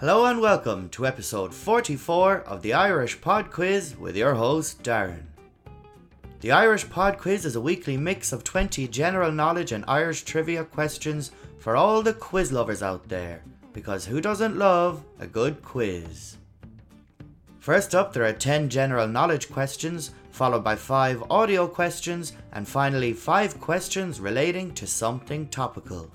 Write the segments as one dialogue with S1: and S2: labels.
S1: Hello and welcome to episode 44 of the Irish Pod Quiz with your host, Darren. The Irish Pod Quiz is a weekly mix of 20 general knowledge and Irish trivia questions for all the quiz lovers out there, because who doesn't love a good quiz? First up, there are 10 general knowledge questions, followed by 5 audio questions, and finally 5 questions relating to something topical.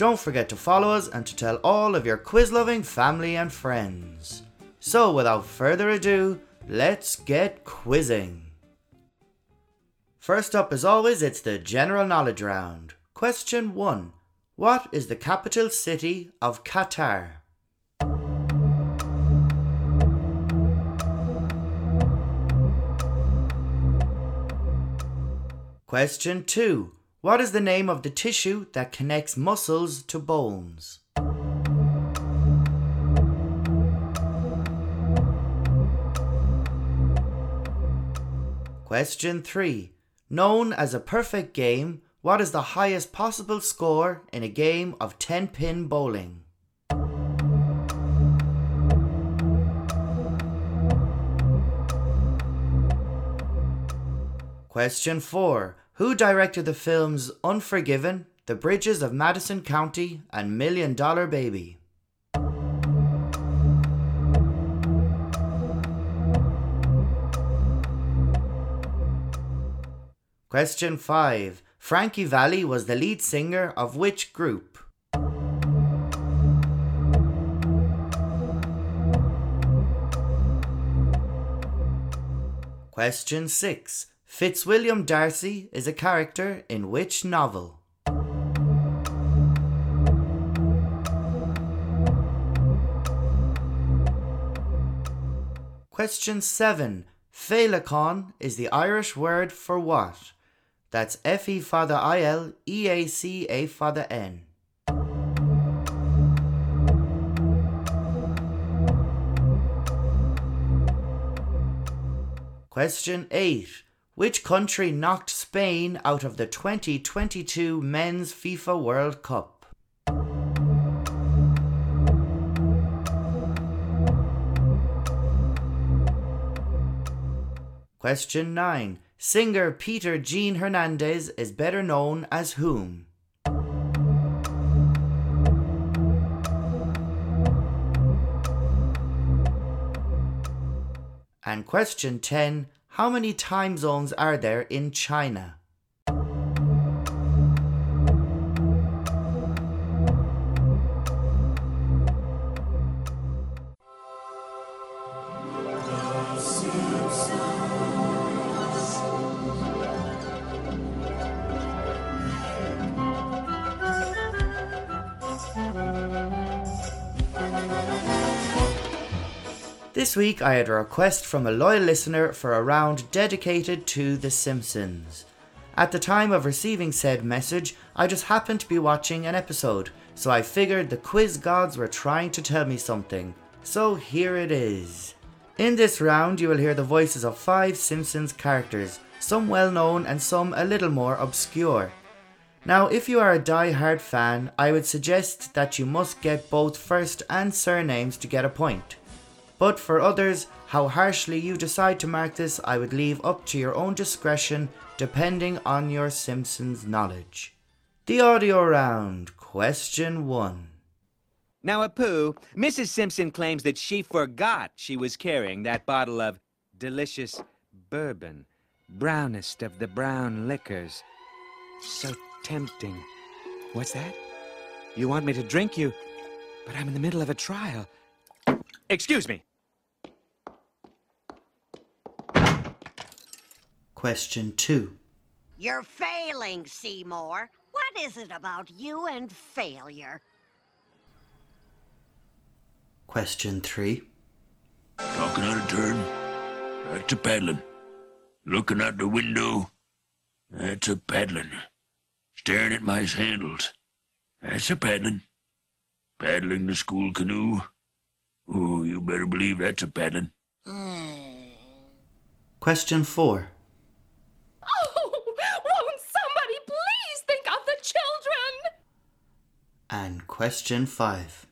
S1: Don't forget to follow us and to tell all of your quiz loving family and friends. So, without further ado, let's get quizzing. First up, as always, it's the general knowledge round. Question 1 What is the capital city of Qatar? Question 2 What is the name of the tissue that connects muscles to bones? Question 3 Known as a perfect game, what is the highest possible score in a game of 10 pin bowling? Question 4 Who directed the films Unforgiven, The Bridges of Madison County, and Million Dollar Baby? Question 5. Frankie Valli was the lead singer of which group? Question 6. Fitzwilliam Darcy is a character in which novel? Question 7. Féileacán is the Irish word for what? That's F E father I L E A C A father N. Question 8. Which country knocked Spain out of the 2022 Men's FIFA World Cup? Question 9. Singer Peter Gene Hernandez is better known as whom? And question 10. How many time zones are there in China? This week I had a request from a loyal listener for a round dedicated to The Simpsons. At the time of receiving said message, I just happened to be watching an episode, so I figured the quiz gods were trying to tell me something. So here it is. In this round, you will hear the voices of five Simpsons characters, some well known and some a little more obscure. Now, if you are a die-hard fan, I would suggest that you must get both first and surnames to get a point. But for others, how harshly you decide to mark this, I would leave up to your own discretion depending on your Simpsons knowledge. The audio round, question 1.
S2: Now, Apu, Mrs. Simpson claims that she forgot she was carrying that bottle of delicious bourbon, brownest of the brown liquors. So tempting. What's that? You want me to drink you? But I'm in the middle of a trial. Excuse me.
S1: Question 2.
S3: You're failing, Seymour. What is it about you and failure?
S1: Question 3.
S4: Talking out of turn. That's a paddling. Looking out the window. That's a paddling. Staring at my sandals. That's a paddling. Paddling the school canoe. Oh, you better believe that's a paddling. Hmm.
S1: Question 4.
S5: Oh, won't somebody please think of the children?
S1: And question 5.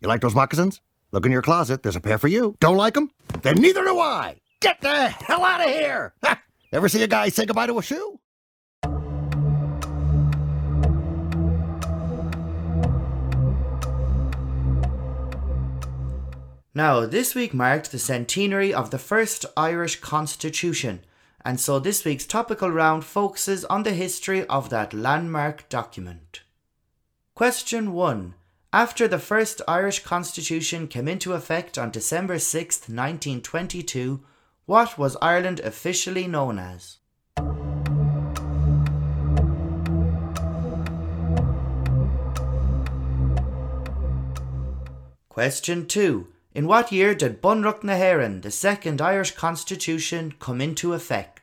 S6: You like those moccasins? Look in your closet. There's a pair for you. Don't like them? Then neither do I. Get the hell out of here. Ha! Ever see a guy say goodbye to a shoe?
S1: Now, this week marked the centenary of the first Irish Constitution, and so this week's topical round focuses on the history of that landmark document. Question 1. After the first Irish Constitution came into effect on December 6, 1922, what was Ireland officially known as? Question 2. In what year did Bunreacht na hÉireann, the second Irish constitution, come into effect?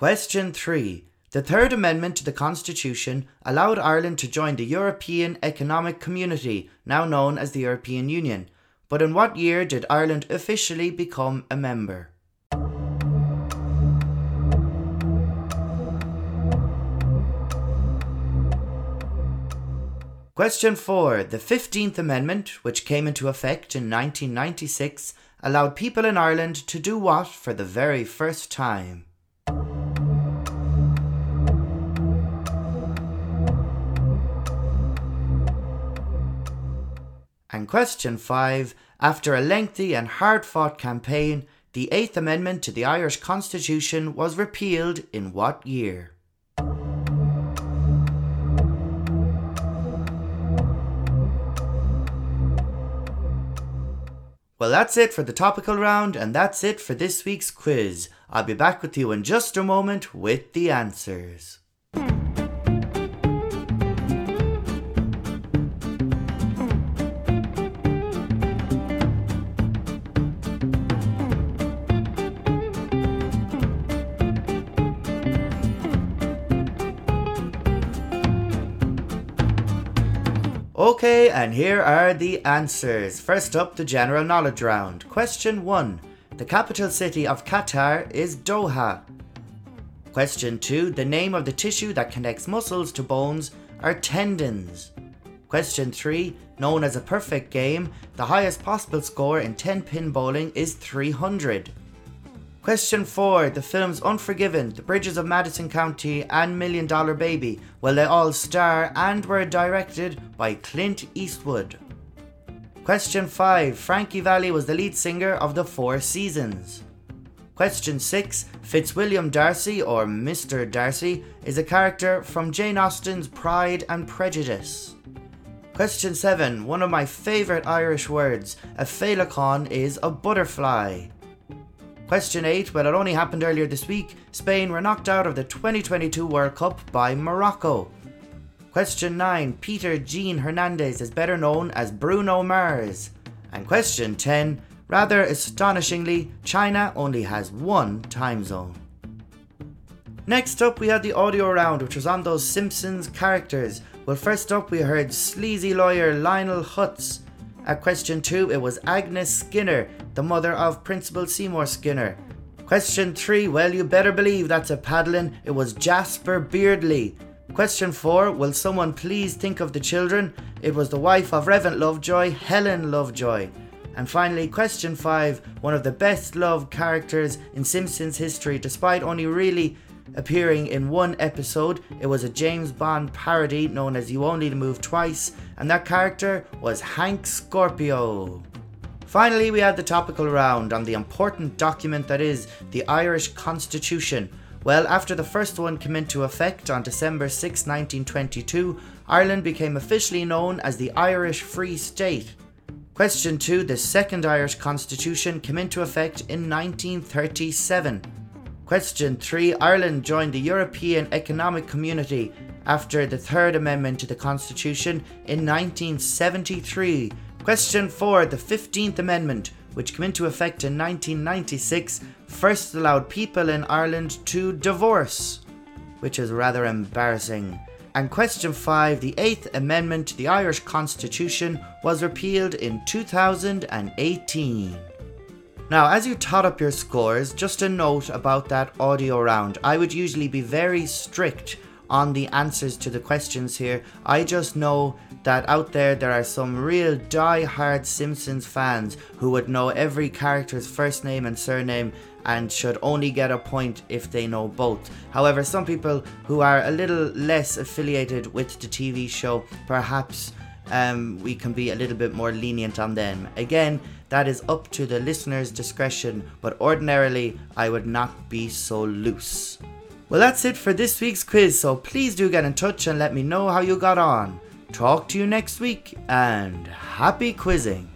S1: Question 3. The Third Amendment to the Constitution allowed Ireland to join the European Economic Community, now known as the European Union. But in what year did Ireland officially become a member? Question 4. The 15th Amendment, which came into effect in 1996, allowed people in Ireland to do what for the very first time? And question 5. After a lengthy and hard fought campaign, the 8th Amendment to the Irish Constitution was repealed in what year? Well, that's it for the topical round, and that's it for this week's quiz. I'll be back with you in just a moment with the answers. Okay, and here are the answers. First up, the general knowledge round. Question 1. The capital city of Qatar is Doha. Question 2. The name of the tissue that connects muscles to bones are tendons. Question 3. Known as a perfect game, the highest possible score in 10 pin bowling is 300. Question 4. The films Unforgiven, The Bridges of Madison County, and Million Dollar Baby, well, they all star and were directed by Clint Eastwood. Question 5. Frankie Valli was the lead singer of The Four Seasons. Question 6. Fitzwilliam Darcy, or Mr. Darcy, is a character from Jane Austen's Pride and Prejudice. Question 7. One of my favourite Irish words, a féileacán, is a butterfly. Question 8 Well, it only happened earlier this week. Spain were knocked out of the 2022 World Cup by Morocco. Question 9 Peter Gene Hernandez is better known as Bruno Mars. And question 10 Rather astonishingly, China only has one time zone. Next up, we had the audio round, which was on those Simpsons characters. Well, first up, we heard sleazy lawyer Lionel Hutz. At question 2, it was Agnes Skinner, the mother of Principal Seymour Skinner. Question 3, well, you better believe that's a paddling, it was Jasper Beardley. Question 4, will someone please think of the children? It was the wife of Reverend Lovejoy, Helen Lovejoy. And finally, question 5, one of the best loved characters in Simpsons history, despite only really appearing in one episode. It was a James Bond parody known as You Only Move Twice, and that character was Hank Scorpio. Finally, we had the topical round on the important document that is the Irish Constitution. Well, after the first one came into effect on December 6, 1922, Ireland became officially known as the Irish Free State. Question 2 The second Irish Constitution came into effect in 1937. Question 3 Ireland joined the European Economic Community after the Third Amendment to the Constitution in 1973. Question 4 The 15th Amendment, which came into effect in 1996, first allowed people in Ireland to divorce, which is rather embarrassing. And question 5 The 8th Amendment to the Irish Constitution was repealed in 2018. Now, as you tot up your scores, just a note about that audio round. I would usually be very strict on the answers to the questions here. I just know that out there there are some real die-hard Simpsons fans who would know every character's first name and surname and should only get a point if they know both. However, some people who are a little less affiliated with the TV show, perhaps um, we can be a little bit more lenient on them. Again, that is up to the listener's discretion, but ordinarily I would not be so loose. Well, that's it for this week's quiz, so please do get in touch and let me know how you got on. Talk to you next week, and happy quizzing!